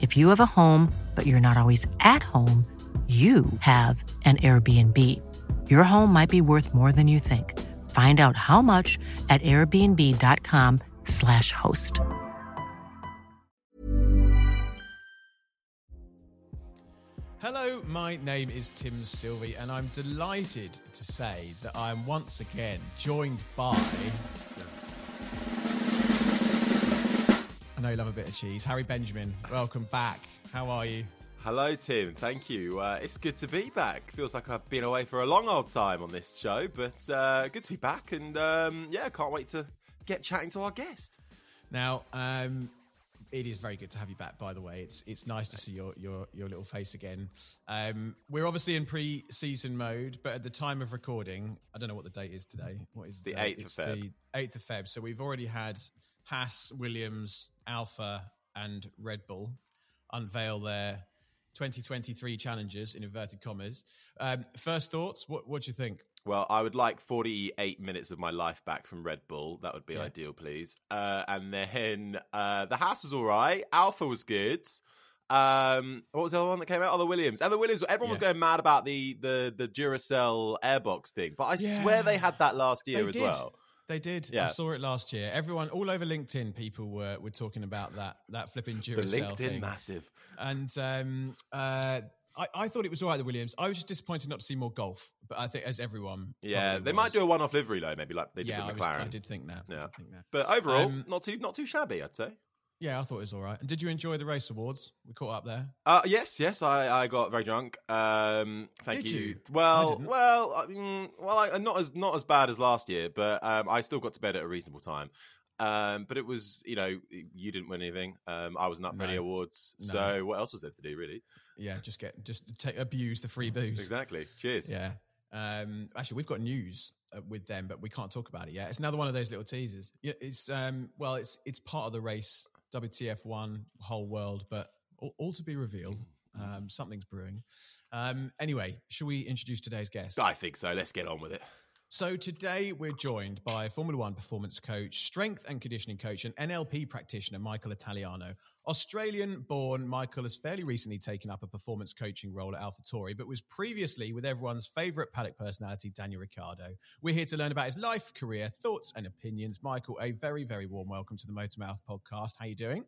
If you have a home, but you're not always at home, you have an Airbnb. Your home might be worth more than you think. Find out how much at airbnb.com/slash host. Hello, my name is Tim Sylvie, and I'm delighted to say that I am once again joined by. I know you love a bit of cheese. Harry Benjamin, welcome back. How are you? Hello, Tim. Thank you. Uh, it's good to be back. Feels like I've been away for a long old time on this show, but uh, good to be back. And um, yeah, can't wait to get chatting to our guest. Now, um, it is very good to have you back. By the way, it's it's nice to see your your your little face again. Um, we're obviously in pre-season mode, but at the time of recording, I don't know what the date is today. What is the eighth of Feb? The eighth of Feb. So we've already had Haas, Williams, Alfa, and Red Bull unveil their 2023 challenges in inverted commas. Um, first thoughts. What what do you think? Well, I would like 48 minutes of my life back from Red Bull. That would be Yeah. ideal, please. Uh, and then uh, the Haas was all right. Alfa was good. Um, what was the other one that came out? Oh, the Williams. And the Williams, everyone was going mad about the the the Duracell airbox thing, but I Yeah. swear they had that last year They as did. well. They did. I saw it last year. Everyone all over LinkedIn, people were were talking about that that flipping The Duracell LinkedIn thing. massive. And um, uh, I, I thought it was all right, the Williams. I was just disappointed not to see more Gulf, but I think as everyone, Yeah, they might do a one-off livery though, maybe like they did yeah, I, with was, McLaren. I did think that. I Yeah. did think that. But overall, Um, not too not too shabby, I'd say. Yeah, I thought it was all right. And did you enjoy the race awards? We caught up there. Uh, yes, yes, I, I got very drunk. Um, thank Did you? I Well, well, I mean, well, I, not as not as bad as last year, but um, I still got to bed at a reasonable time. Um, but it was, you know, you didn't win anything. Um, I wasn't up for any No. awards. No. So what else was there to do, really? Yeah, just get just take abuse the free booze. Exactly. Cheers. Yeah. Um, actually, we've got news uh, with them, but we can't talk about it yet. It's another one of those little teasers. Yeah, it's um, well, it's it's part of the race. WTF one, whole world, but all, all to be revealed. Um, something's brewing. Um, anyway, shall we introduce today's guest? I think so. Let's get on with it. So today we're joined by Formula One performance coach, strength and conditioning coach, and NLP practitioner Michael Italiano. Australian-born, Michael has fairly recently taken up a performance coaching role at AlphaTauri, but was previously with everyone's favourite paddock personality, Daniel Ricciardo. We're here to learn about his life, career, thoughts, and opinions. Michael, a very, very warm welcome to the Motormouth podcast. How you doing?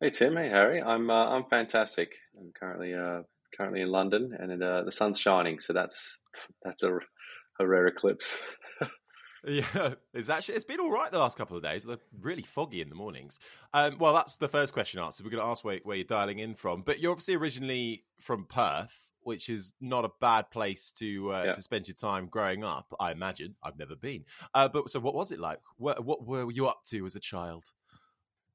Hey Tim, hey Harry. I'm uh, I'm fantastic. I'm currently uh, currently in London, and uh, the sun's shining, so that's that's a, a rare eclipse. Yeah, it's actually it's been all right the last couple of days. They're really foggy in the mornings. Um, well, that's the first question answered. We're going to ask where, where you're dialing in from, but you're obviously originally from Perth, which is not a bad place to uh, Yeah. to spend your time growing up. I imagine. I've never been, uh, but so what was it like? What, what were you up to as a child?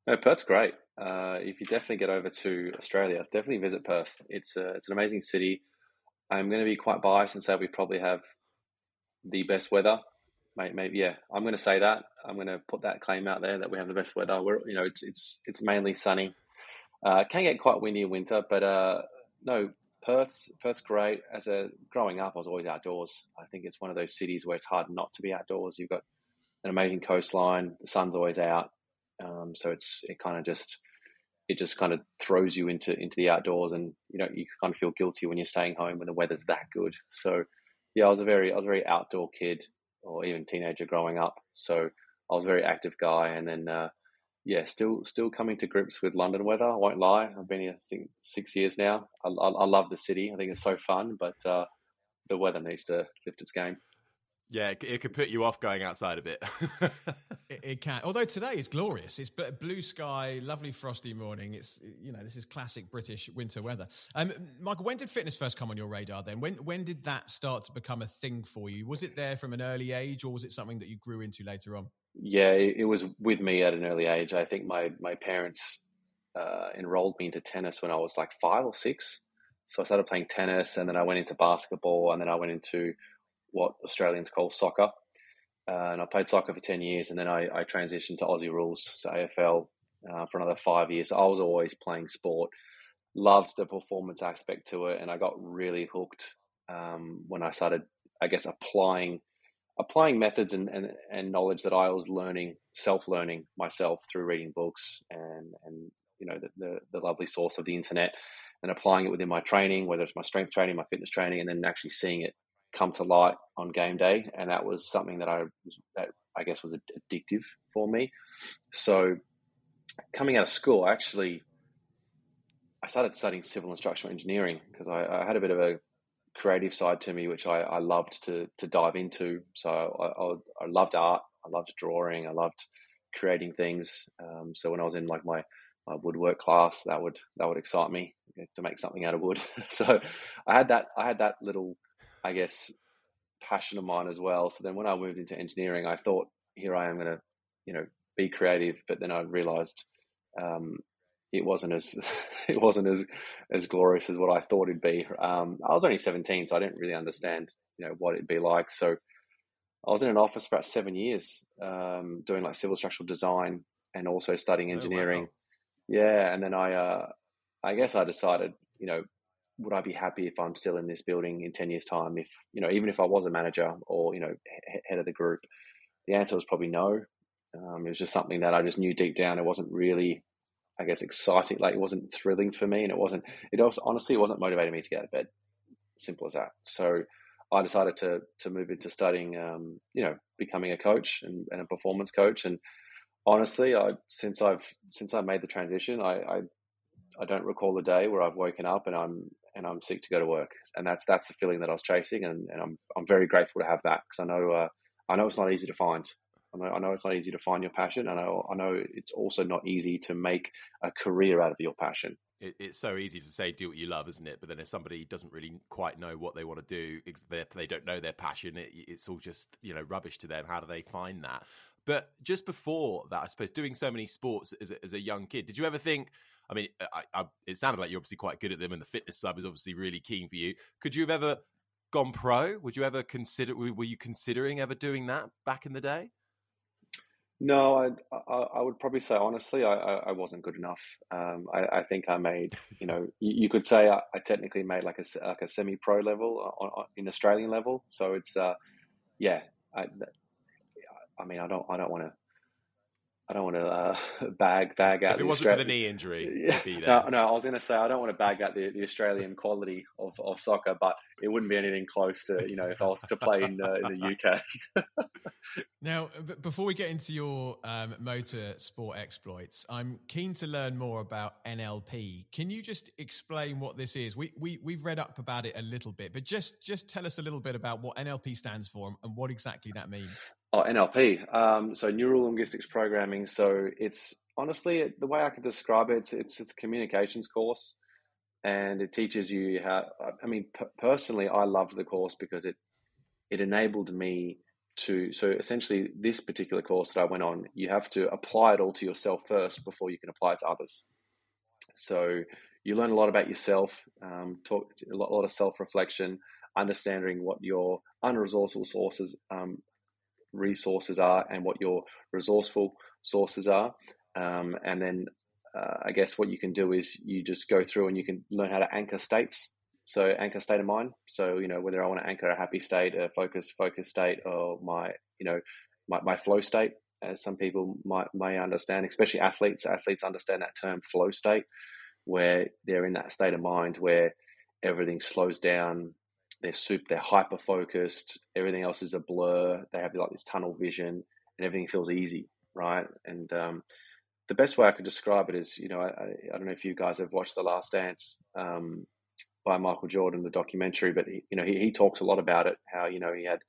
no, Perth's great. Uh, if you definitely get over to Australia, definitely visit Perth. It's uh, it's an amazing city. I'm going to be quite biased and say we probably have the best weather. Maybe, maybe yeah, I'm going to say that. I'm going to put that claim out there that we have the best weather. We're you know it's it's it's mainly sunny. Uh, can get quite windy in winter, but uh, no, Perth's Perth's great. As a growing up, I was always outdoors. I think it's one of those cities where it's hard not to be outdoors. You've got an amazing coastline. The sun's always out, um, so it's it kind of just it just kind of throws you into into the outdoors, and you know you kind of feel guilty when you're staying home when the weather's that good. So yeah, I was a very I was a very outdoor kid or even teenager growing up. So I was a very active guy, and then uh, yeah, still still coming to grips with London weather. I won't lie. I've been here I think six years now. I, I, I love the city. I think it's so fun, but uh, the weather needs to lift its game. Yeah, it, it could put you off going outside a bit. it, it, can. Although today is glorious. It's blue sky, lovely frosty morning. It's you know this is classic British winter weather. Um, Michael, when did fitness first come on your radar? Then when when did that start to become a thing for you? Was it there from an early age, or was it something that you grew into later on? Yeah, it was with me at an early age. I think my my parents uh, enrolled me into tennis when I was like five or six. So I started playing tennis, and then I went into basketball, and then I went into what Australians call soccer. Uh, and I played soccer for ten years, and then I, I transitioned to Aussie rules, so AFL, uh, for another five years. So I was always playing sport, loved the performance aspect to it, and I got really hooked um, when I started, I guess, applying applying methods and, and, and knowledge that I was learning, self learning myself through reading books and, and you know, the, the, the, lovely source of the internet and applying it within my training, whether it's my strength training, my fitness training, and then actually seeing it come to light on game day. And that was something that I, that I guess was addictive for me. So coming out of school, I actually, I started studying civil and structural engineering because I, I had a bit of a creative side to me, which I, I loved to to dive into. So I, I, loved art, I loved drawing, I loved creating things. Um, so when I was in like my, my woodwork class, that would that would excite me to make something out of wood. so I had that I had that little, I guess, passion of mine as well. So then when I moved into engineering, I thought, here I am going to, you know, be creative. But then I realized um, it wasn't as it wasn't as as glorious as what I thought it'd be. Um, I was only 17, so I didn't really understand you know what it'd be like. So I was in an office for about seven years, um, doing like civil structural design and also studying engineering. Oh, wow. Yeah, and then I uh, I guess I decided, you know, would I be happy if I'm still in this building in 10 years time if, you know, even if I was a manager or, you know, head of the group? The answer was probably no. Um, it was just something that I just knew deep down it wasn't really I guess exciting. Like it wasn't thrilling for me, and it wasn't. It also honestly it wasn't motivating me to get out of bed. Simple as that. So I decided to to move into studying, um, you know, becoming a coach and, and, a performance coach. And honestly, I since I've since I made the transition, I, I I don't recall a day where I've woken up and I'm and I'm sick to go to work. And that's that's the feeling that I was chasing, and, and I'm I'm very grateful to have that because I know uh, I know it's not easy to find. I know, I know it's not easy to find your passion. I know, I know it's also not easy to make a career out of your passion. It, it's so easy to say do what you love, isn't it? But then if somebody doesn't really quite know what they want to do, they don't know their passion. It, it's all just you know rubbish to them. How do they find that? But just before that, I suppose doing so many sports as a, as a young kid, did you ever think? I mean, I, I, it sounded like you're obviously quite good at them, and the fitness side is obviously really keen for you. Could you have ever gone pro? Would you ever consider? Were you considering ever doing that back in the day? No, I, I, I would probably say honestly, I, I wasn't good enough. Um, I, I think I made, you know, you, you could say I, technically made like a like a semi pro level on, on, in Australian level. So it's, uh, yeah, I, mean, I don't, I don't want to I don't want to uh, bag bag out. If it wasn't for the knee injury, no, no, I was going to say I don't want to bag out the, the Australian quality of, of soccer, but it wouldn't be anything close to you know if I was to play in, uh, in the UK. now, before we get into your um, motor sport exploits, I'm keen to learn more about NLP. Can you just explain what this is? We we we've read up about it a little bit, but just just tell us a little bit about what NLP stands for and what exactly that means. Oh, NLP. Um, so neural linguistics programming. So it's honestly the way I can describe it. It's it's, it's a communications course, and it teaches you how. I mean, p- personally, I loved the course because it it enabled me to. So essentially, this particular course that I went on, you have to apply it all to yourself first before you can apply it to others. So you learn a lot about yourself, um, talk a lot, a lot of self reflection, understanding what your unresourceful sources um, resources are and what your resourceful sources are. Um, and then uh, I guess what you can do is you just go through and you can learn how to anchor states So anchor state of mind. So you know whether I want to anchor a happy state, a focus focus state, or my you know my, my flow state, as some people might may understand, especially athletes. Athletes understand that term flow state, where they're in that state of mind where everything slows down. They're super, they're hyper focused. Everything else is a blur. They have like this tunnel vision, and everything feels easy, right? And um, the best way I could describe it is, you know, I, I, don't know if you guys have watched The Last Dance um, by Michael Jordan, the documentary, but he, you know, he, he talks a lot about it. How you know he had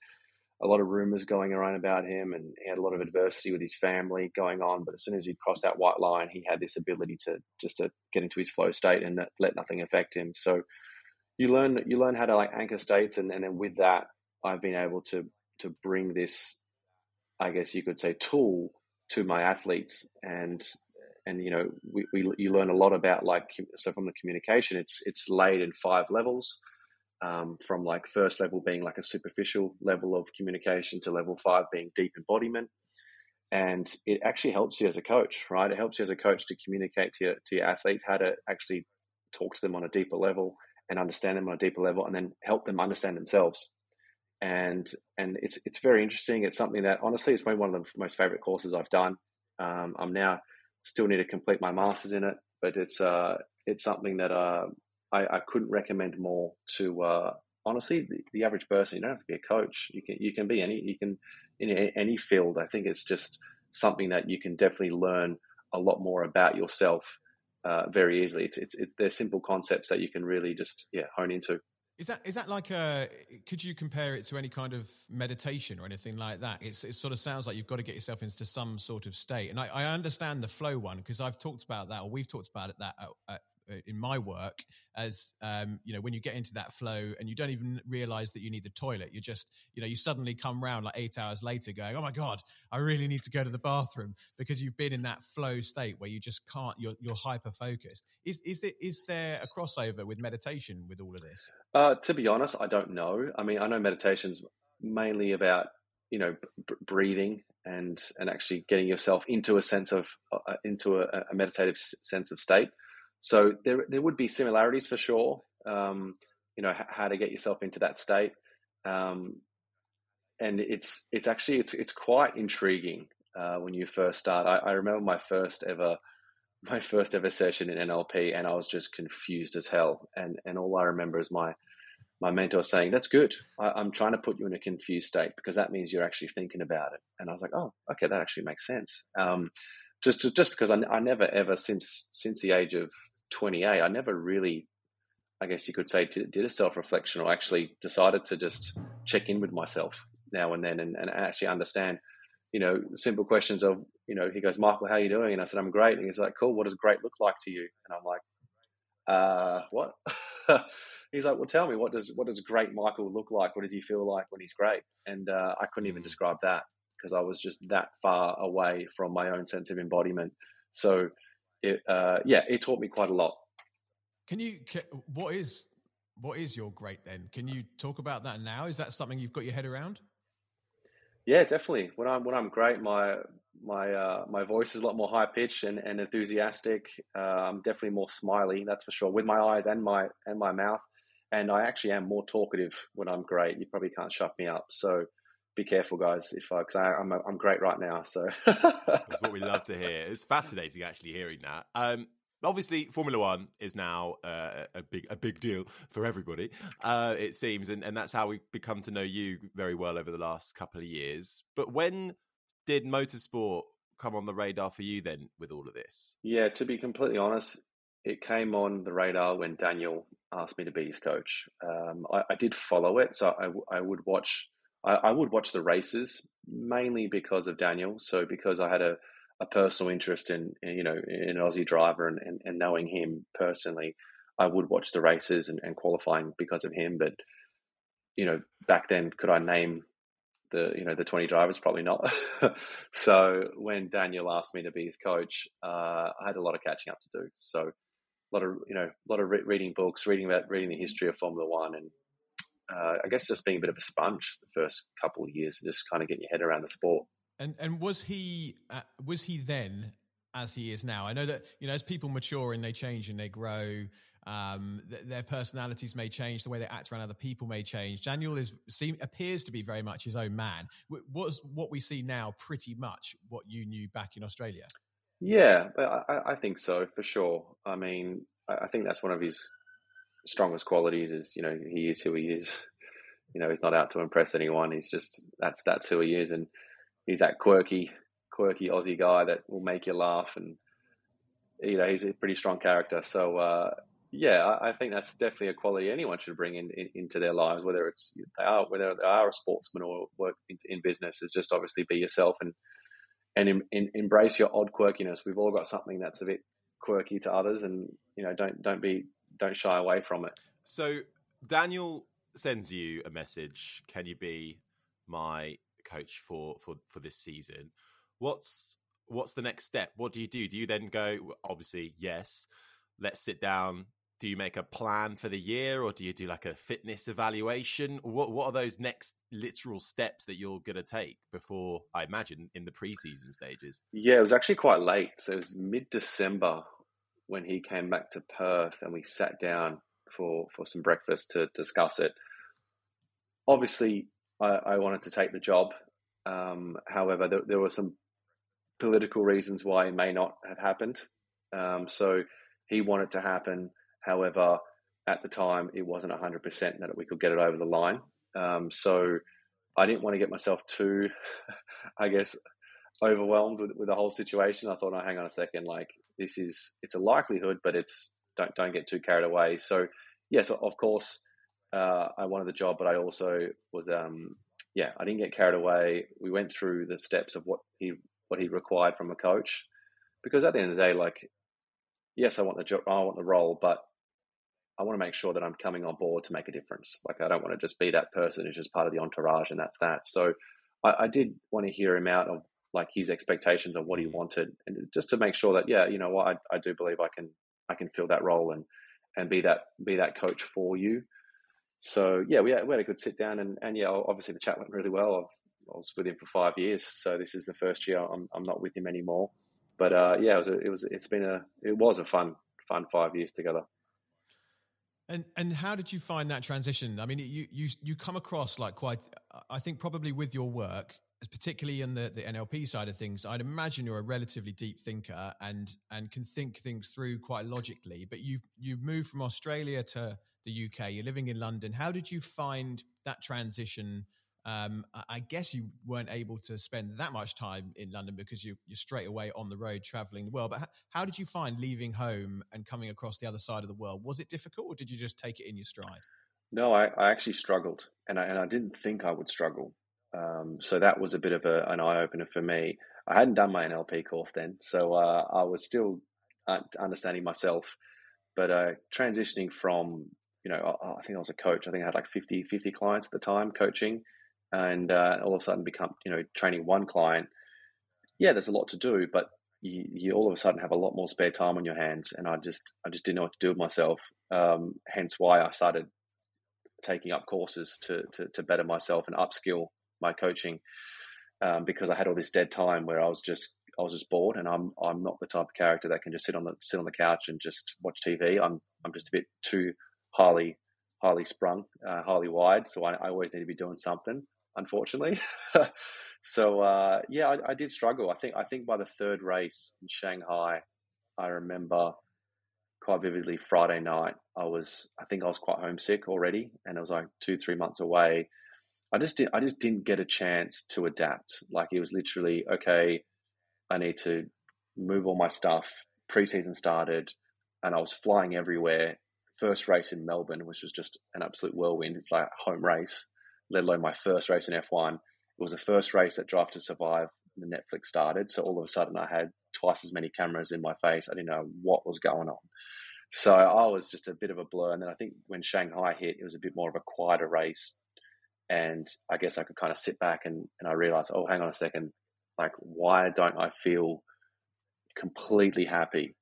a lot of rumors going around about him, and he had a lot of adversity with his family going on. But as soon as he crossed that white line, he had this ability to just to get into his flow state and let nothing affect him. So you learn you learn how to like anchor states, and, and then with that, I've been able to to bring this, I guess you could say, tool to my athletes and and you know we, we you learn a lot about like so from the communication it's it's laid in five levels um, from like first level being like a superficial level of communication to level five being deep embodiment. And it actually helps you as a coach right? It helps you as a coach to communicate to your, to your athletes how to actually talk to them on a deeper level and understand them on a deeper level and then help them understand themselves and and it's it's very interesting it's something that honestly it's been one of the most favorite courses i've done um, i'm now still need to complete my masters in it but it's uh it's something that uh I, I couldn't recommend more to uh, honestly the, the, average person. You don't have to be a coach. You can you can be any you can in any field. I think it's just something that you can definitely learn a lot more about yourself uh, very easily. It's, it's it's they're simple concepts that you can really just yeah hone into. Is that is that like a? Could you compare it to any kind of meditation or anything like that? It's, it sort of sounds like you've got to get yourself into some sort of state, and I, I understand the flow one because I've talked about that, or we've talked about it that at, at uh, in my work as um, you know when you get into that flow and you don't even realize that you need the toilet you just you know you suddenly come round like eight hours later going oh my god i really need to go to the bathroom because you've been in that flow state where you just can't you're, you're hyper focused is is it is there a crossover with meditation with all of this? Uh, to be honest i don't know. I mean i know meditation's mainly about you know b- breathing and and actually getting yourself into a sense of uh, into a, a meditative sense of state so there there would be similarities for sure. Um, you know h- how to get yourself into that state, um, and it's it's actually it's it's quite intriguing uh, when you first start. I, I remember my first ever my first ever session in NLP, and I was just confused as hell. And and all I remember is my my mentor saying, "That's good. I, am trying to put you in a confused state because that means you're actually thinking about it." And I was like, "Oh, okay, that actually makes sense." Um, just just because I, I never ever since since the age of 28, I never really, I guess you could say, did a self reflection or actually decided to just check in with myself now and then and, and actually understand, you know, simple questions of, you know, he goes, Michael, how are you doing? And I said, I'm great. And he's like, cool. What does great look like to you? And I'm like, uh, what? he's like, well, tell me, what does what does great Michael look like? What does he feel like when he's great? And uh, I couldn't even mm. describe that because I was just that far away from my own sense of embodiment. So it, uh, yeah, it taught me quite a lot. Can you? Can, what is what is your great then? Can you talk about that now? Is that something you've got your head around? Yeah, definitely. When I'm when I'm great, my my uh, my voice is a lot more high pitched and, and enthusiastic. Uh, I'm definitely more smiley, that's for sure, with my eyes and my and my mouth. And I actually am more talkative when I'm great. You probably can't shut me up. So be careful, guys, if because I'm I'm great right now. So that's what we love to hear. It's fascinating actually hearing that. Um, obviously, Formula One is now uh, a big a big deal for everybody. Uh, it seems, and and that's how we've become to know you very well over the last couple of years. But when did motorsport come on the radar for you then with all of this? Yeah, to be completely honest, it came on the radar when Daniel asked me to be his coach. Um, I, I, did follow it, so I, I would watch I, I would watch the races mainly because of Daniel. So because I had a, a personal interest in, in, you know in an Aussie driver and, and, and, knowing him personally, I would watch the races and, and qualifying because of him. But you know back then, could I name the you know the 20 drivers probably not so when daniel asked me to be his coach uh, i had a lot of catching up to do so a lot of you know a lot of re- reading books reading about reading the history of formula one and uh, I guess just being a bit of a sponge the first couple of years, just kind of getting your head around the sport. And and was he uh, was he then as he is now? I know that you know as people mature and they change and they grow, Um, th- their personalities may change, the way they act around other people may change. Daniel is seem, appears to be very much his own man. What's what we see now pretty much what you knew back in Australia? Yeah, I, I think so for sure. I mean, I think that's one of his strongest qualities. Is you know he is who he is. You know he's not out to impress anyone. He's just that's that's who he is, and he's that quirky, quirky Aussie guy that will make you laugh, and you know he's a pretty strong character. So uh, yeah, I, I, think that's definitely a quality anyone should bring in, in, into their lives, whether it's they are whether they are a sportsman or work in, in business. Is just obviously be yourself and and embrace your odd quirkiness. We've all got something that's a bit quirky to others, and you know don't don't be don't shy away from it. So Daniel sends you a message. Can you be my coach for for for this season? What's what's the next step? What do you do? Do you then go? Obviously, yes. Let's sit down, do you make a plan for the year or do you do like a fitness evaluation what what are those next literal steps that you're going to take before i imagine in the preseason stages yeah it was actually quite late so it was mid-december when he came back to perth and we sat down for for some breakfast to discuss it obviously i, I wanted to take the job um, however there, there were some political reasons why it may not have happened um, so he wanted to happen However, at the time, it wasn't 100% that we could get it over the line. Um, so I didn't want to get myself too, I guess, overwhelmed with, with the whole situation. I thought, oh, hang on a second, like this is, it's a likelihood, but it's, don't, don't get too carried away. So yes, of course, uh, I wanted the job, but I also was, um, yeah, I didn't get carried away. We went through the steps of what he, what he required from a coach, because at the end of the day, like, yes, I want the job, I want the role, but I want to make sure that I'm coming on board to make a difference. Like I don't want to just be that person who's just part of the entourage and that's that. So I, I did want to hear him out of like his expectations of what he wanted, and just to make sure that yeah, you know what, I, I do believe I can I can fill that role and and be that be that coach for you. So yeah, we had, we had a good sit down, and and yeah, obviously the chat went really well. I've, I was with him for five years, so this is the first year I'm I'm not with him anymore. But uh, yeah, it was a, it was it's been a it was a fun fun five years together. And and how did you find that transition? I mean, you you you come across like quite. I think probably with your work, particularly in the, the NLP side of things, I'd imagine you're a relatively deep thinker and and can think things through quite logically. But you've you've moved from Australia to the UK. You're living in London. How did you find that transition um, I guess you weren't able to spend that much time in London because you, you're straight away on the road traveling the world. But how, how did you find leaving home and coming across the other side of the world? Was it difficult or did you just take it in your stride? No, I, I actually struggled and I, and I didn't think I would struggle. Um, so that was a bit of a, an eye opener for me. I hadn't done my NLP course then, so uh, I was still understanding myself. But uh, transitioning from, you know, I, I, think I was a coach. I think I had like 50, 50 clients at the time coaching and uh, all of a sudden become you know training one client yeah there's a lot to do but you, you, all of a sudden have a lot more spare time on your hands and i just i just didn't know what to do with myself um, hence why i started taking up courses to, to, to better myself and upskill my coaching um, because i had all this dead time where i was just i was just bored and i'm i'm not the type of character that can just sit on the sit on the couch and just watch tv i'm i'm just a bit too highly highly sprung uh, highly wide so I, I always need to be doing something unfortunately. so uh, yeah, I, I, did struggle. I think I think by the third race in Shanghai, I remember quite vividly Friday night. I was I think I was quite homesick already, and it was like two three months away. I just did, I just didn't get a chance to adapt. Like it was literally okay. I need to move all my stuff. Preseason started, and I was flying everywhere. First race in Melbourne, which was just an absolute whirlwind. It's like home race let alone my first race in F1. It was the first race that Drive to Survive, the Netflix started. So all of a sudden, I had twice as many cameras in my face. I didn't know what was going on. So I was just a bit of a blur. And then I think when Shanghai hit, it was a bit more of a quieter race. And I guess I could kind of sit back and, and I realized, oh, hang on a second. Like, why don't I feel completely happy?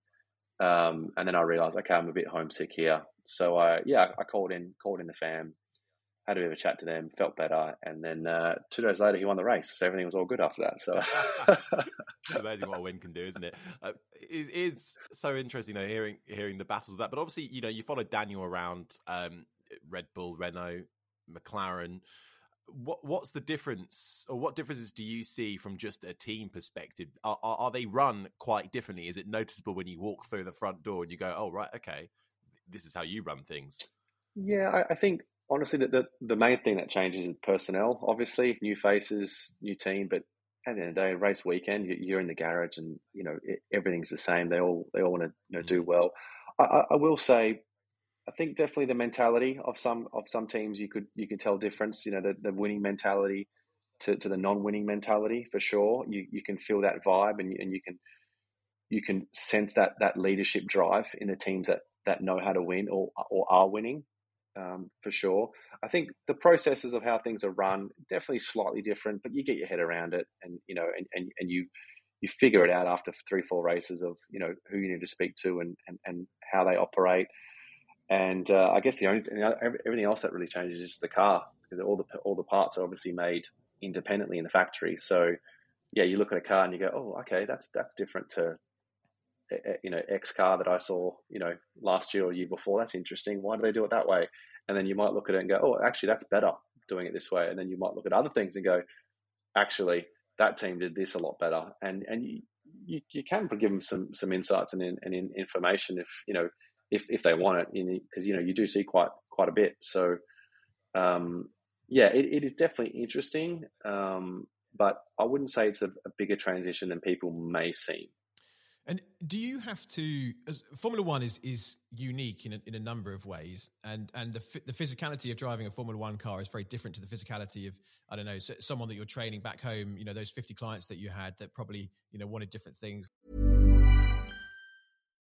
Um, and then I realized, okay, I'm a bit homesick here. So I, yeah, I called in, called in the fam, had a bit of a chat to them, felt better, and then uh, two days later he won the race. So everything was all good after that. So amazing what a win can do, isn't it? Uh, it is so interesting, hearing hearing the battles of that. But obviously, you know, you followed Daniel around um, Red Bull, Renault, McLaren. What what's the difference, or what differences do you see from just a team perspective? Are, are, are they run quite differently? Is it noticeable when you walk through the front door and you go, "Oh, right, okay, this is how you run things"? Yeah, I, I think honestly, the, the, the main thing that changes is personnel. Obviously, new faces, new team, but at the end of the day, race weekend, you're in the garage, and you know everything's the same. They all they all want to you know do mm. well. I, I will say, I think definitely the mentality of some of some teams you could you could tell difference. You know the, the winning mentality to, to the non-winning mentality for sure. You you can feel that vibe, and and you can you can sense that that leadership drive in the teams that that know how to win or or are winning um, for sure. I think the processes of how things are run definitely slightly different, but you get your head around it, and you know, and, and, and you you figure it out after three four races of you know who you need to speak to and and, and how they operate. And uh, I guess the only everything else that really changes is the car because all the all the parts are obviously made independently in the factory. So yeah, you look at a car and you go, oh, okay, that's that's different to you know X car that I saw you know last year or year before. That's interesting. Why do they do it that way? And then you might look at it and go, oh, actually that's better doing it this way. And then you might look at other things and go, actually that team did this a lot better. And and you you, you can give them some some insights and and information if you know if if they want it because you know you do see quite quite a bit. So um, yeah, it, it is definitely interesting. Um, but I wouldn't say it's a, a bigger transition than people may seem. And do you have to? Formula One is is unique in a, in a number of ways, and and the the physicality of driving a Formula One car is very different to the physicality of I don't know someone that you're training back home. You know those 50 clients that you had that probably you know wanted different things.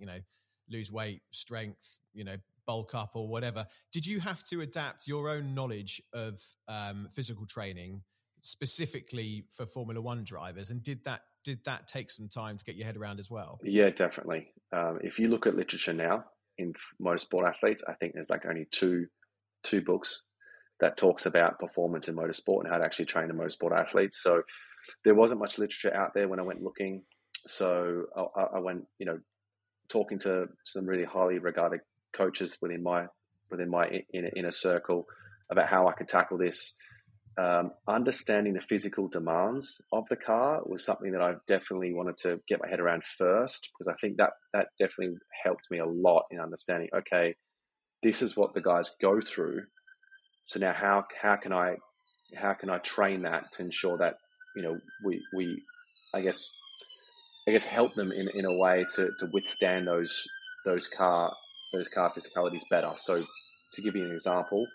You know, lose weight, strength, you know, bulk up or whatever. Did you have to adapt your own knowledge of um, physical training specifically for Formula One drivers? And did that did that take some time to get your head around as well? Yeah, definitely. Um, if you look at literature now in motorsport athletes, I think there's like only two two books that talks about performance in motorsport and how to actually train a motorsport athletes. So there wasn't much literature out there when I went looking. So I, I went, you know, talking to some really highly regarded coaches within my within my inner, inner circle about how I could tackle this um, understanding the physical demands of the car was something that I definitely wanted to get my head around first because I think that that definitely helped me a lot in understanding. Okay, this is what the guys go through. So now, how how can I how can I train that to ensure that you know we we I guess I guess help them in, in a way to, to withstand those those car those car physicalities better. So to give you an example,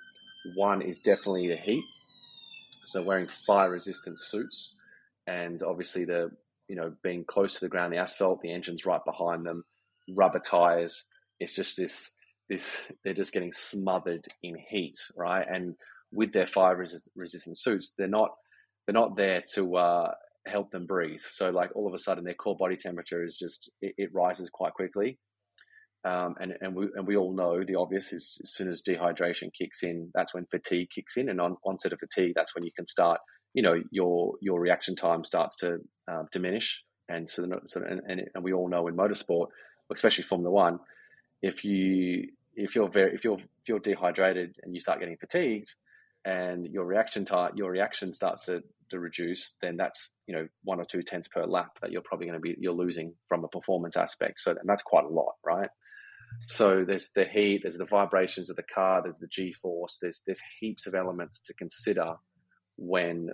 one is definitely the heat so wearing fire resistant suits and obviously the you know being close to the ground, the asphalt, the engine's right behind them, rubber tires. It's just this this they're just getting smothered in heat, right? And with their fire resist, resistant suits, they're not they're not there to uh, help them breathe. So like all of a sudden, their core body temperature is just it, it rises quite quickly. Um, and, and, we, and we all know the obvious is as soon as dehydration kicks in, that's when fatigue kicks in. And on onset of fatigue, that's when you can start, you know, your your reaction time starts to um, diminish. And so, so and, and, and we all know in motorsport, especially Formula One, if you if you're very if you're if you're dehydrated and you start getting fatigued and your reaction time your reaction starts to, to reduce then that's you know one or two tenths per lap that you're probably going to be you're losing from a performance aspect. So and that's quite a lot right? So there's the heat there's the vibrations of the car there's the g force there's there's heaps of elements to consider when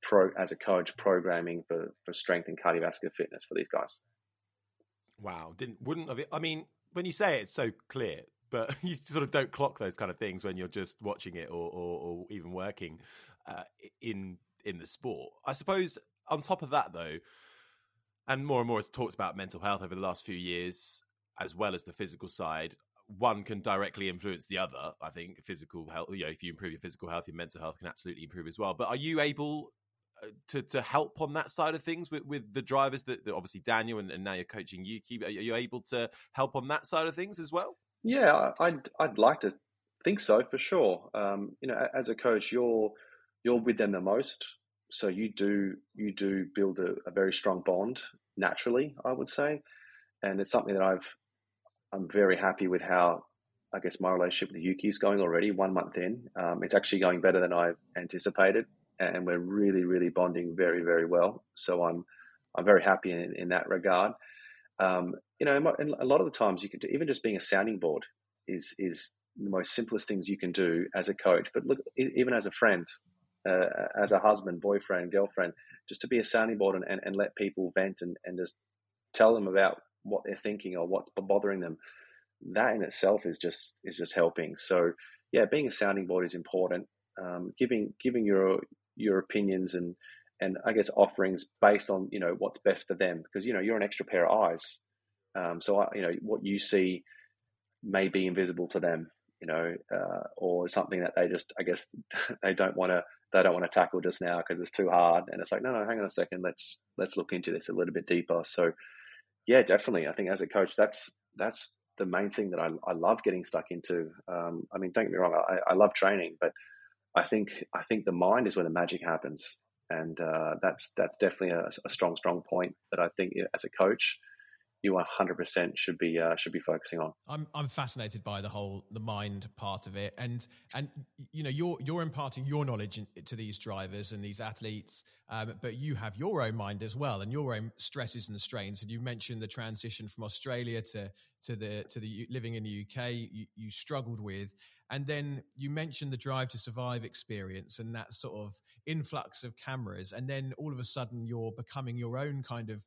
pro as a coach programming for for strength and cardiovascular fitness for these guys. Wow didn't wouldn't have it i mean when you say it, it's so clear but you sort of don't clock those kind of things when you're just watching it or, or, or even working uh, in in the sport. I suppose on top of that, though, and more and more it's talked about mental health over the last few years, as well as the physical side. One can directly influence the other. I think physical health. You know, if you improve your physical health, your mental health can absolutely improve as well. But are you able uh, to to help on that side of things with, with the drivers that, that obviously Daniel and, and, now you're coaching Yuki? Are you able to help on that side of things as well? Yeah, I'd I'd like to think so for sure. Um, you know, as a coach, you're you're with them the most, so you do you do build a, a, very strong bond naturally. I would say, and it's something that I've I'm very happy with how I guess my relationship with Yuki is going already. One month in, um, it's actually going better than I anticipated, and we're really really bonding very very well. So I'm I'm very happy in, in that regard. Um, you know, and a lot of the times you could do, even just being a sounding board is is the most simplest things you can do as a coach. But look, even as a friend, uh, as a husband, boyfriend, girlfriend, just to be a sounding board and, and, and let people vent and, and just tell them about what they're thinking or what's bothering them. That in itself is just is just helping. So yeah, being a sounding board is important. Um, giving giving your your opinions and and I guess offerings based on you know what's best for them because you know you're an extra pair of eyes. Um, so I, you know what you see may be invisible to them, you know, uh, or something that they just I guess they don't want to they don't want to tackle just now because it's too hard. And it's like no no hang on a second let's let's look into this a little bit deeper. So yeah definitely I think as a coach that's that's the main thing that I, I love getting stuck into. Um, I mean don't get me wrong I, I love training but I think I think the mind is where the magic happens and uh, that's that's definitely a, a, strong strong point that I think as a coach you 100% should be uh, should be focusing on. I'm I'm fascinated by the whole the mind part of it, and and you know you're you're imparting your knowledge to these drivers and these athletes, um, but you have your own mind as well and your own stresses and strains. And you mentioned the transition from Australia to to the to the living in the UK you, you struggled with, and then you mentioned the drive to survive experience and that sort of influx of cameras. And then all of a sudden you're becoming your own kind of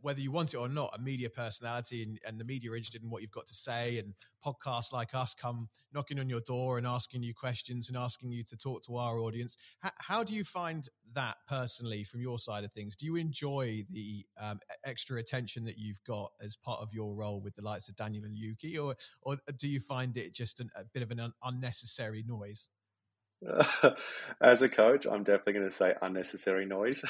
whether you want it or not, a media personality and, and, the media are interested in what you've got to say. And podcasts like us come knocking on your door and asking you questions and asking you to talk to our audience. How do you find that personally from your side of things? Do you enjoy the um, extra attention that you've got as part of your role with the likes of Daniel and Yuki, or, or do you find it just an, a bit of an un- unnecessary noise? as a coach, I'm definitely going to say unnecessary noise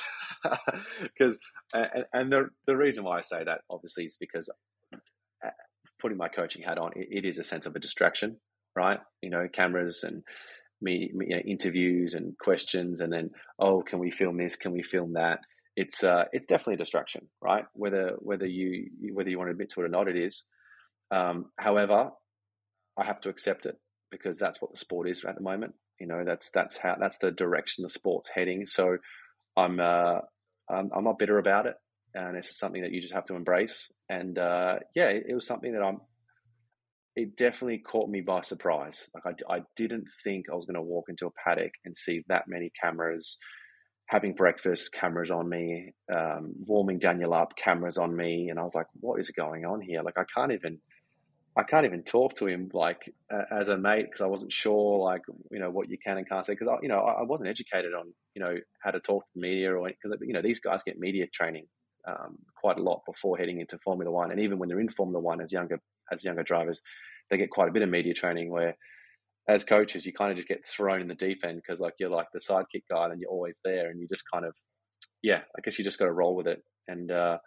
because, and, and, the the reason why I say that obviously is because uh, putting my coaching hat on, it, it is a sense of a distraction, right? You know, cameras and me, me you know, interviews and questions, and then oh, can we film this? Can we film that? It's uh, it's definitely a distraction, right? Whether whether you whether you want to admit to it or not, it is. Um, however, I have to accept it because that's what the sport is at the moment. You know, that's that's how that's the direction the sport's heading. So I'm uh, I'm, I'm not bitter about it, and it's something that you just have to embrace. And uh, yeah, it, it was something that I'm. It definitely caught me by surprise. Like I, I didn't think I was going to walk into a paddock and see that many cameras having breakfast, cameras on me, um, warming Daniel up, cameras on me, and I was like, "What is going on here?" Like I can't even I can't even talk to him like uh, as a mate because I wasn't sure like you know what you can and can't say because I you know I, wasn't educated on you know how to talk to the media or because you know these guys get media training um, quite a lot before heading into Formula One and even when they're in Formula One as younger as younger drivers they get quite a bit of media training where as coaches you kind of just get thrown in the deep end because like you're like the sidekick guy and you're always there and you just kind of yeah I guess you just got to roll with it. And uh,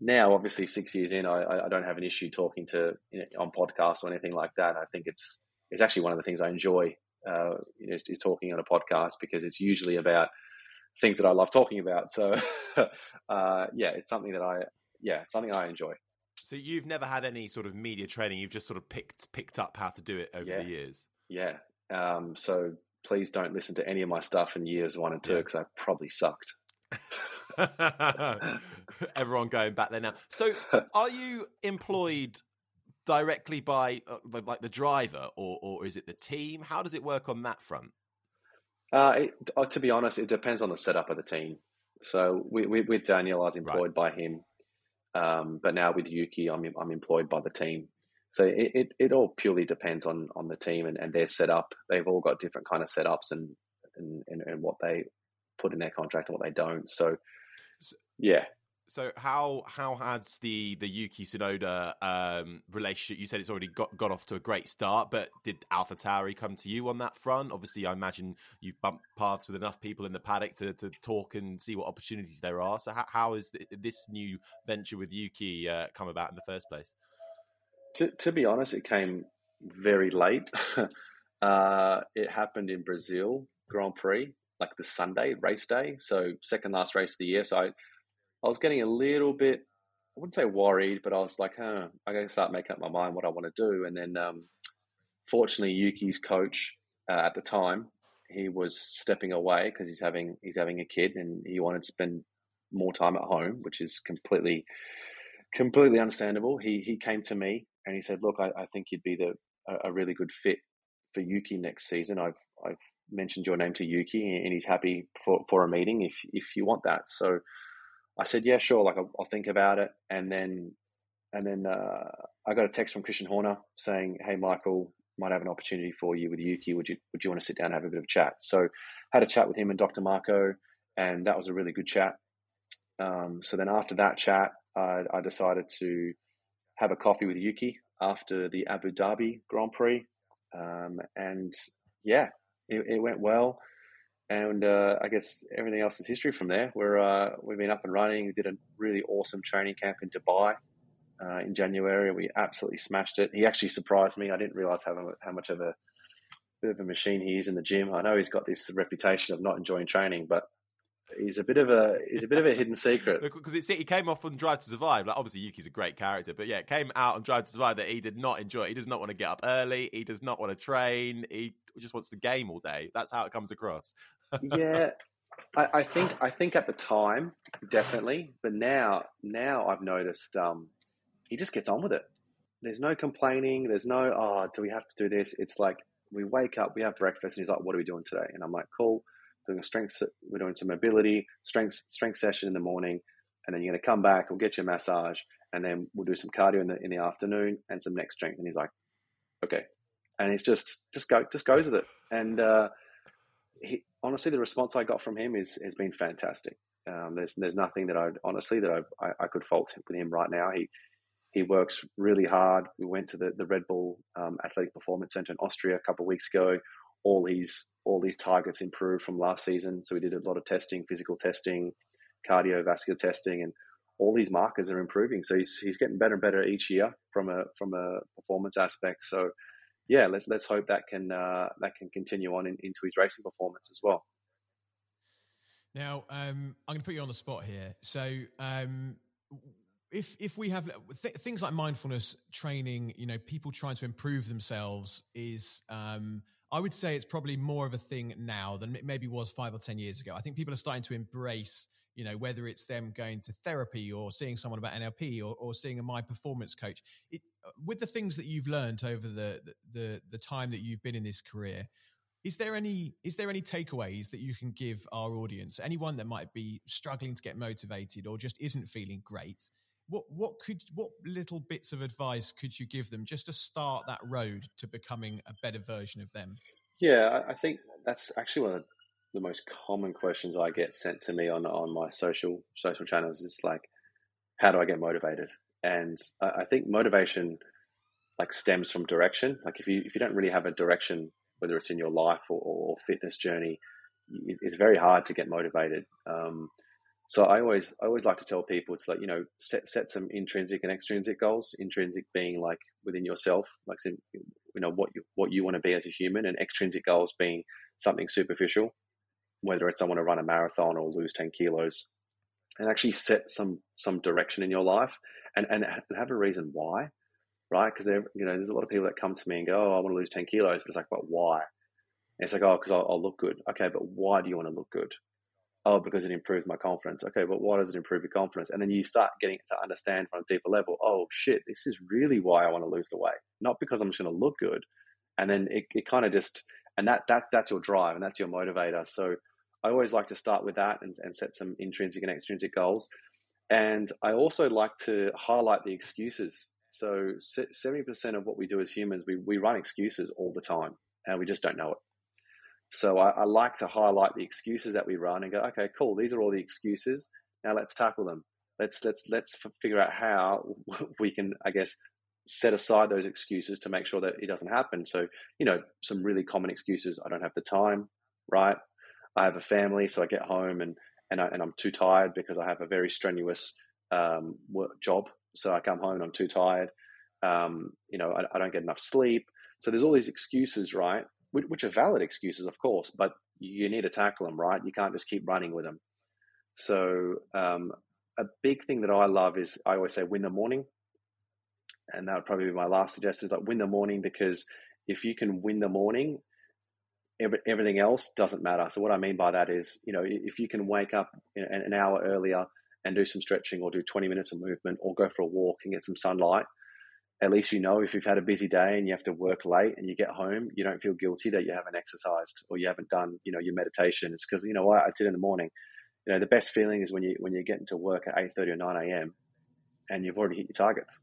now, obviously, six years in, I, I don't have an issue talking to you know, on podcasts or anything like that. I think it's it's actually one of the things I enjoy. Uh, you know, is, is, talking on a podcast because it's usually about things that I love talking about. So, uh, yeah, it's something that I yeah something I enjoy. So you've never had any sort of media training. You've just sort of picked picked up how to do it over yeah. the years. Yeah. Um, so please don't listen to any of my stuff in years one and two because yeah. I probably sucked. Everyone going back there now. So, are you employed directly by uh, like the driver, or or is it the team? How does it work on that front? Uh, it, uh, to be honest, it depends on the setup of the team. So we, we, with Daniel, I was employed right. by him, um, but now with Yuki, I'm I'm employed by the team. So it, it, it all purely depends on on the team and, and their setup. They've all got different kind of setups and, and and, and what they put in their contract and what they don't. So, yeah. So how how has the the Yuki Tsunoda um, relationship? You said it's already got got off to a great start, but did Alpha AlphaTauri come to you on that front? Obviously, I imagine you've bumped paths with enough people in the paddock to, to talk and see what opportunities there are. So how, how is this new venture with Yuki uh, come about in the first place? To to be honest, it came very late. uh, it happened in Brazil Grand Prix, like the Sunday race day, so second last race of the year. So I I was getting a little bit, I wouldn't say worried, but I was like, huh, I got to start making up my mind what I want to do. And then, um, fortunately, Yuki's coach uh, at the time, he was stepping away because he's having he's having a kid and he wanted to spend more time at home, which is completely completely understandable. He he came to me and he said, "Look, I, I think you'd be the a, a, really good fit for Yuki next season. I've I've mentioned your name to Yuki and he's happy for, for a meeting if if you want that." So I said, yeah, sure. Like I'll, I'll think about it. And then, and then uh, I got a text from Christian Horner saying, hey, Michael, might have an opportunity for you with Yuki. Would you would you want to sit down and have a bit of chat? So, had a chat with him and Dr. Marko, and that was a really good chat. Um, so then after that chat, I, I decided to have a coffee with Yuki after the Abu Dhabi Grand Prix, um, and yeah, it, it went well and uh, I guess everything else is history from there. We're uh, we've been up and running. We did a really awesome training camp in Dubai uh, in January. We absolutely smashed it. He actually surprised me. I didn't realize how how much of a bit of a machine he is in the gym. I know he's got this reputation of not enjoying training, but he's a bit of a he's a bit of a hidden secret because it's he came off on Drive to Survive. Like obviously Yuki's a great character, but yeah, it came out on Drive to Survive that he did not enjoy. He does not want to get up early. He does not want to train. He just wants to game all day. That's how it comes across yeah, I, I, think I think at the time definitely, but now now I've noticed um, he just gets on with it. There's no complaining. There's no oh, do we have to do this? It's like we wake up, we have breakfast, and he's like, "What are we doing today?" And I'm like, "Cool, doing a strength. We're doing some mobility strength strength session in the morning, and then you're going to come back. We'll get your massage, and then we'll do some cardio in the in the afternoon and some neck strength." And he's like, "Okay," and he's just just go just goes with it, and. Uh, he, honestly, the response I got from him is has been fantastic. Um, there's there's nothing that I honestly that I, I could fault with him right now. He he works really hard. We went to the, the Red Bull um, Athletic Performance Center in Austria a couple of weeks ago. All these all these targets improved from last season. So we did a lot of testing, physical testing, cardiovascular testing, and all these markers are improving. So he's he's getting better and better each year from a from a performance aspect. So yeah, let, let's hope that can uh, that can continue on in, into his racing performance as well. Now, um, I'm going to put you on the spot here. So, um, if if we have th- things like mindfulness training, you know, people trying to improve themselves is, um, I would say, it's probably more of a thing now than it maybe was five or ten years ago. I think people are starting to embrace you know, whether it's them going to therapy or seeing someone about NLP or, or seeing a my performance coach. It, uh, with the things that you've learned over the, the the time that you've been in this career, is there any is there any takeaways that you can give our audience? Anyone that might be struggling to get motivated or just isn't feeling great? What what could what little bits of advice could you give them just to start that road to becoming a better version of them? Yeah, I think that's actually one of the most common questions I get sent to me on on my social social channels is like, how do I get motivated? And I, think motivation like stems from direction. Like if you if you don't really have a direction, whether it's in your life or, or fitness journey, it's very hard to get motivated. Um, so I always I always like to tell people to like you know set set some intrinsic and extrinsic goals. Intrinsic being like within yourself, like you know what you what you want to be as a human, and extrinsic goals being something superficial whether it's I want to run a marathon or lose 10 kilos. and actually set some some direction in your life and and have a reason why, right? Because you know there's a lot of people that come to me and go, oh, I want to lose ten kilos, but it's like, but why? And it's like, oh, because I'll, I'll look good. Okay, but why do you want to look good? Oh, because it improves my confidence. Okay, but why does it improve your confidence? And then you start getting to understand from a deeper level. Oh shit, this is really why I want to lose the weight, not because I'm just going to look good. And then it, it kind of just and that that's that's your drive and that's your motivator. So I always like to start with that and, and set some intrinsic and extrinsic goals. And I also like to highlight the excuses. So 70% of what we do as humans, we, we run excuses all the time and we just don't know it. So I, I like to highlight the excuses that we run and go, okay, cool. These are all the excuses. Now let's tackle them. Let's let's let's figure out how we can, I guess, set aside those excuses to make sure that it doesn't happen. So you know, some really common excuses: I don't have the time, right? I have a family, so I get home and and, I, and I'm too tired because I have a very strenuous um, work job. So I come home and I'm too tired. Um, you know, I, I, don't get enough sleep. So there's all these excuses, right? Which, are valid excuses, of course, but you need to tackle them, right? You can't just keep running with them. So um, a big thing that I love is I always say win the morning, and that would probably be my last suggestion. Is like win the morning because if you can win the morning, every, everything else doesn't matter. So what I mean by that is, you know, if you can wake up an hour earlier and do some stretching or do 20 minutes of movement or go for a walk and get some sunlight, at least you know if you've had a busy day and you have to work late and you get home, you don't feel guilty that you haven't exercised or you haven't done, you know, your meditation. It's because, you know what, I did in the morning. You know, the best feeling is when you when you get into work at 8.30 or 9 a.m. and you've already hit your targets.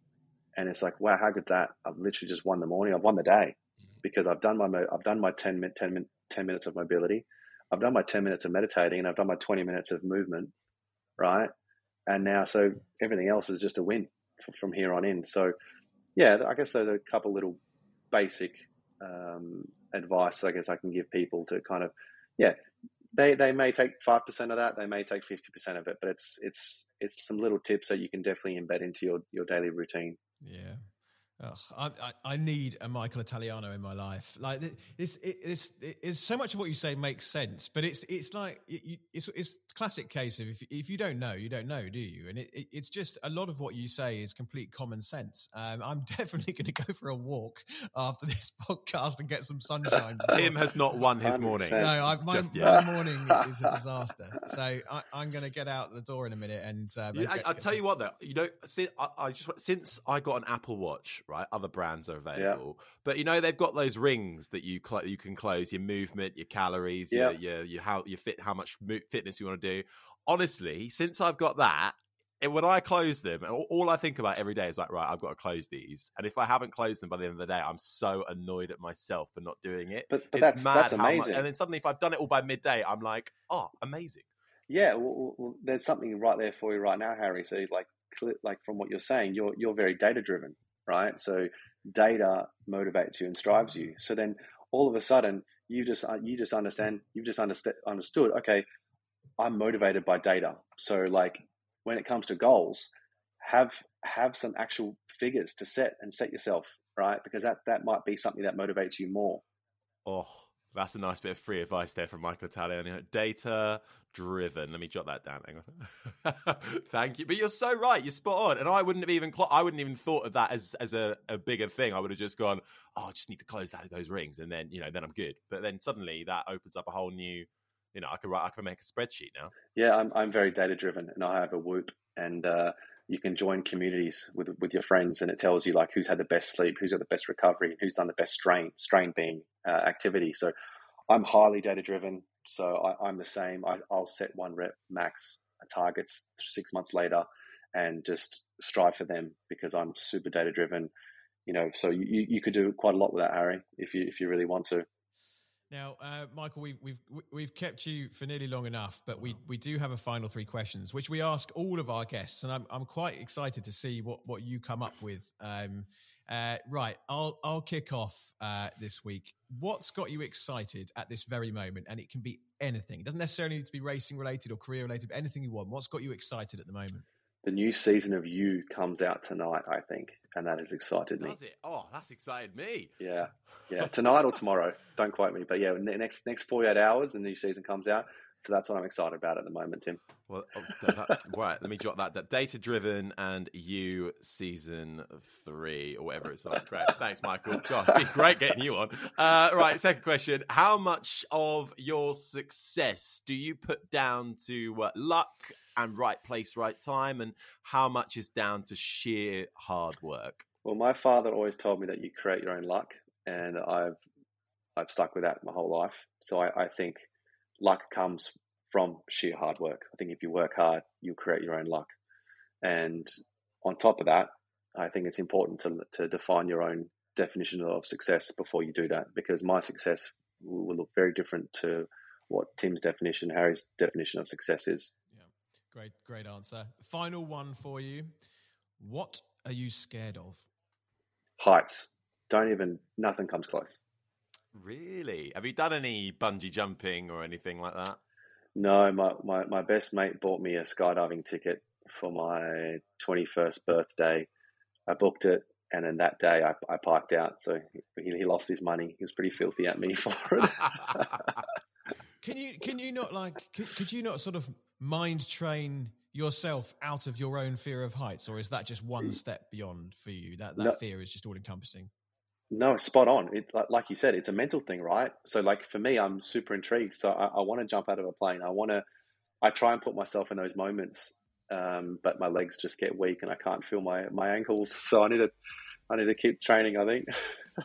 And it's like, wow, how good that? I've literally just won the morning. I've won the day mm-hmm. because I've done my I've done my 10, 10, 10 minutes of mobility. I've done my 10 minutes of meditating and I've done my 20 minutes of movement, right? And now, so everything else is just a win from here on in. So, yeah, I guess those are a couple little basic um, advice I guess I can give people to kind of, yeah, they, they may take 5% of that, they may take 50% of it, but it's, it's, it's some little tips that you can definitely embed into your, your daily routine. Yeah. Ugh, I, I, I, need a Michael Italiano in my life. Like this, it, it's, it's so much of what you say makes sense, but it's it's like it, it's it's classic case of if if you don't know, you don't know, do you? And it, it, it's just a lot of what you say is complete common sense. Um, I'm definitely going to go for a walk after this podcast and get some sunshine. Tim has not won his morning. No, I, my, my, morning is a disaster. So I, am going to get out the door in a minute and. Uh, yeah, I, will tell you what, though, you know, since I, I just since I got an Apple Watch right? Other brands are available, yeah. but you know they've got those rings that you cl- you can close your movement, your calories, yeah. your, your your how you fit, how much fitness you want to do. Honestly, since I've got that, and when I close them, all I think about every day is like, right, I've got to close these. And if I haven't closed them by the end of the day, I'm so annoyed at myself for not doing it. But, but it's that's, mad that's amazing. Much, and then suddenly, if I've done it all by midday, I'm like, oh, amazing. Yeah, well, well, there's something right there for you right now, Harry. So, like, like from what you're saying, you're you're very data driven right? So data motivates you and strives you. So then all of a sudden you just uh, you just understand you've just understood understood okay i'm motivated by data so like when it comes to goals have have some actual figures to set and set yourself right because that that might be something that motivates you more oh that's a nice bit of free advice there from Michael Italiano. Data driven. Let me jot that down. Hang on. Thank you. But you're so right. You're spot on. And I wouldn't have even cl- I wouldn't even thought of that as as a, a bigger thing. I would have just gone, oh, I just need to close that, those rings, and then you know, then I'm good. But then suddenly that opens up a whole new. You know, I could write. I could make a spreadsheet now. Yeah, I'm I'm very data driven, and I have a Whoop, and uh, you can join communities with with your friends, and it tells you like who's had the best sleep, who's got the best recovery, who's done the best strain. Strain being uh, activity. So I'm highly data driven. So I, am the same. I, will set one rep max targets six months later, and just strive for them because I'm super data driven. You know, so you, you could do quite a lot with that, Harry, if you if you really want to. Now, uh, Michael, we've, we've we've kept you for nearly long enough, but we, we do have a final three questions, which we ask all of our guests, and I'm I'm quite excited to see what, what you come up with. Um, uh, right, I'll I'll kick off uh, this week. What's got you excited at this very moment? And it can be anything. It doesn't necessarily need to be racing related or career related, but anything you want. What's got you excited at the moment? The new season of You comes out tonight, I think, and that has excited me. Does it? Oh, that's excited me. Yeah, yeah. Tonight or tomorrow? Don't quote me, but yeah, next next forty eight hours, the new season comes out. So that's what I'm excited about at the moment, Tim. Well, oh, that, right. Let me jot that. That data driven and you season three or whatever it's like. Great. Thanks, Michael. Gosh, great getting you on. Uh, right. Second question: How much of your success do you put down to uh, luck and right place, right time, and how much is down to sheer hard work? Well, my father always told me that you create your own luck, and I've I've stuck with that my whole life. So I, I think luck comes from sheer hard work. I think if you work hard, you create your own luck. And on top of that, I think it's important to to define your own definition of success before you do that, because my success will look very different to what Tim's definition, Harry's definition of success is. Yeah, great, great answer. Final one for you. What are you scared of? Heights. Don't even. Nothing comes close. Really? Have you done any bungee jumping or anything like that? No, my, my, my best mate bought me a skydiving ticket for my 21st birthday. I booked it, and then that day I, I parked out. So he, he lost his money. He was pretty filthy at me for it. can you can you not like could, could you not sort of mind train yourself out of your own fear of heights, or is that just one mm. step beyond for you? That that no, fear is just all encompassing. No, spot on. It, like you said, it's a mental thing, right? So, like for me, I'm super intrigued. So, I, I want to jump out of a plane. I want to. I try and put myself in those moments, um, but my legs just get weak and I can't feel my my ankles. So, I need to. I need to keep training. I think.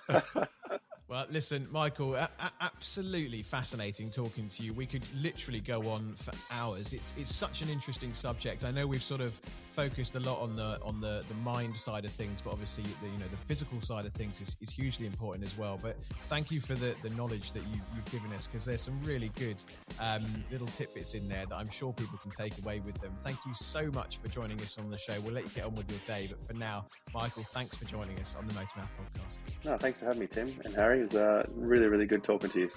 Well, listen, Michael, a- a- absolutely fascinating talking to you. We could literally go on for hours. It's it's such an interesting subject. I know we've sort of focused a lot on the on the, the mind side of things, but obviously the you know the physical side of things is, is hugely important as well. But thank you for the, the knowledge that you, you've given us because there's some really good um, little tidbits in there that I'm sure people can take away with them. Thank you so much for joining us on the show. We'll let you get on with your day, but for now, Michael, thanks for joining us on the Motormouth podcast. No, thanks for having me, Tim and Harry. It was uh, really, really good talking to you.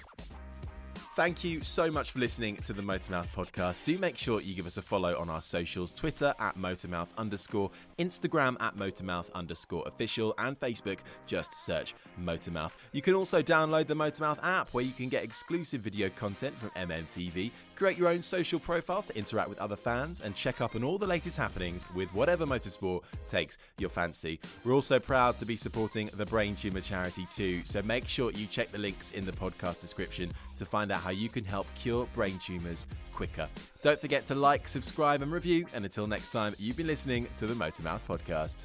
Thank you so much for listening to the Motormouth podcast. Do make sure you give us a follow on our socials Twitter at Motormouth underscore, Instagram at Motormouth underscore official, and Facebook. Just search Motormouth. You can also download the Motormouth app where you can get exclusive video content from MMTV, create your own social profile to interact with other fans, and check up on all the latest happenings with whatever motorsport takes your fancy. We're also proud to be supporting the Brain Tumor Charity too, so make sure you check the links in the podcast description to find out how you can help cure brain tumours quicker. Don't forget to like, subscribe, and review. And until next time, you've been listening to the Motormouth Podcast.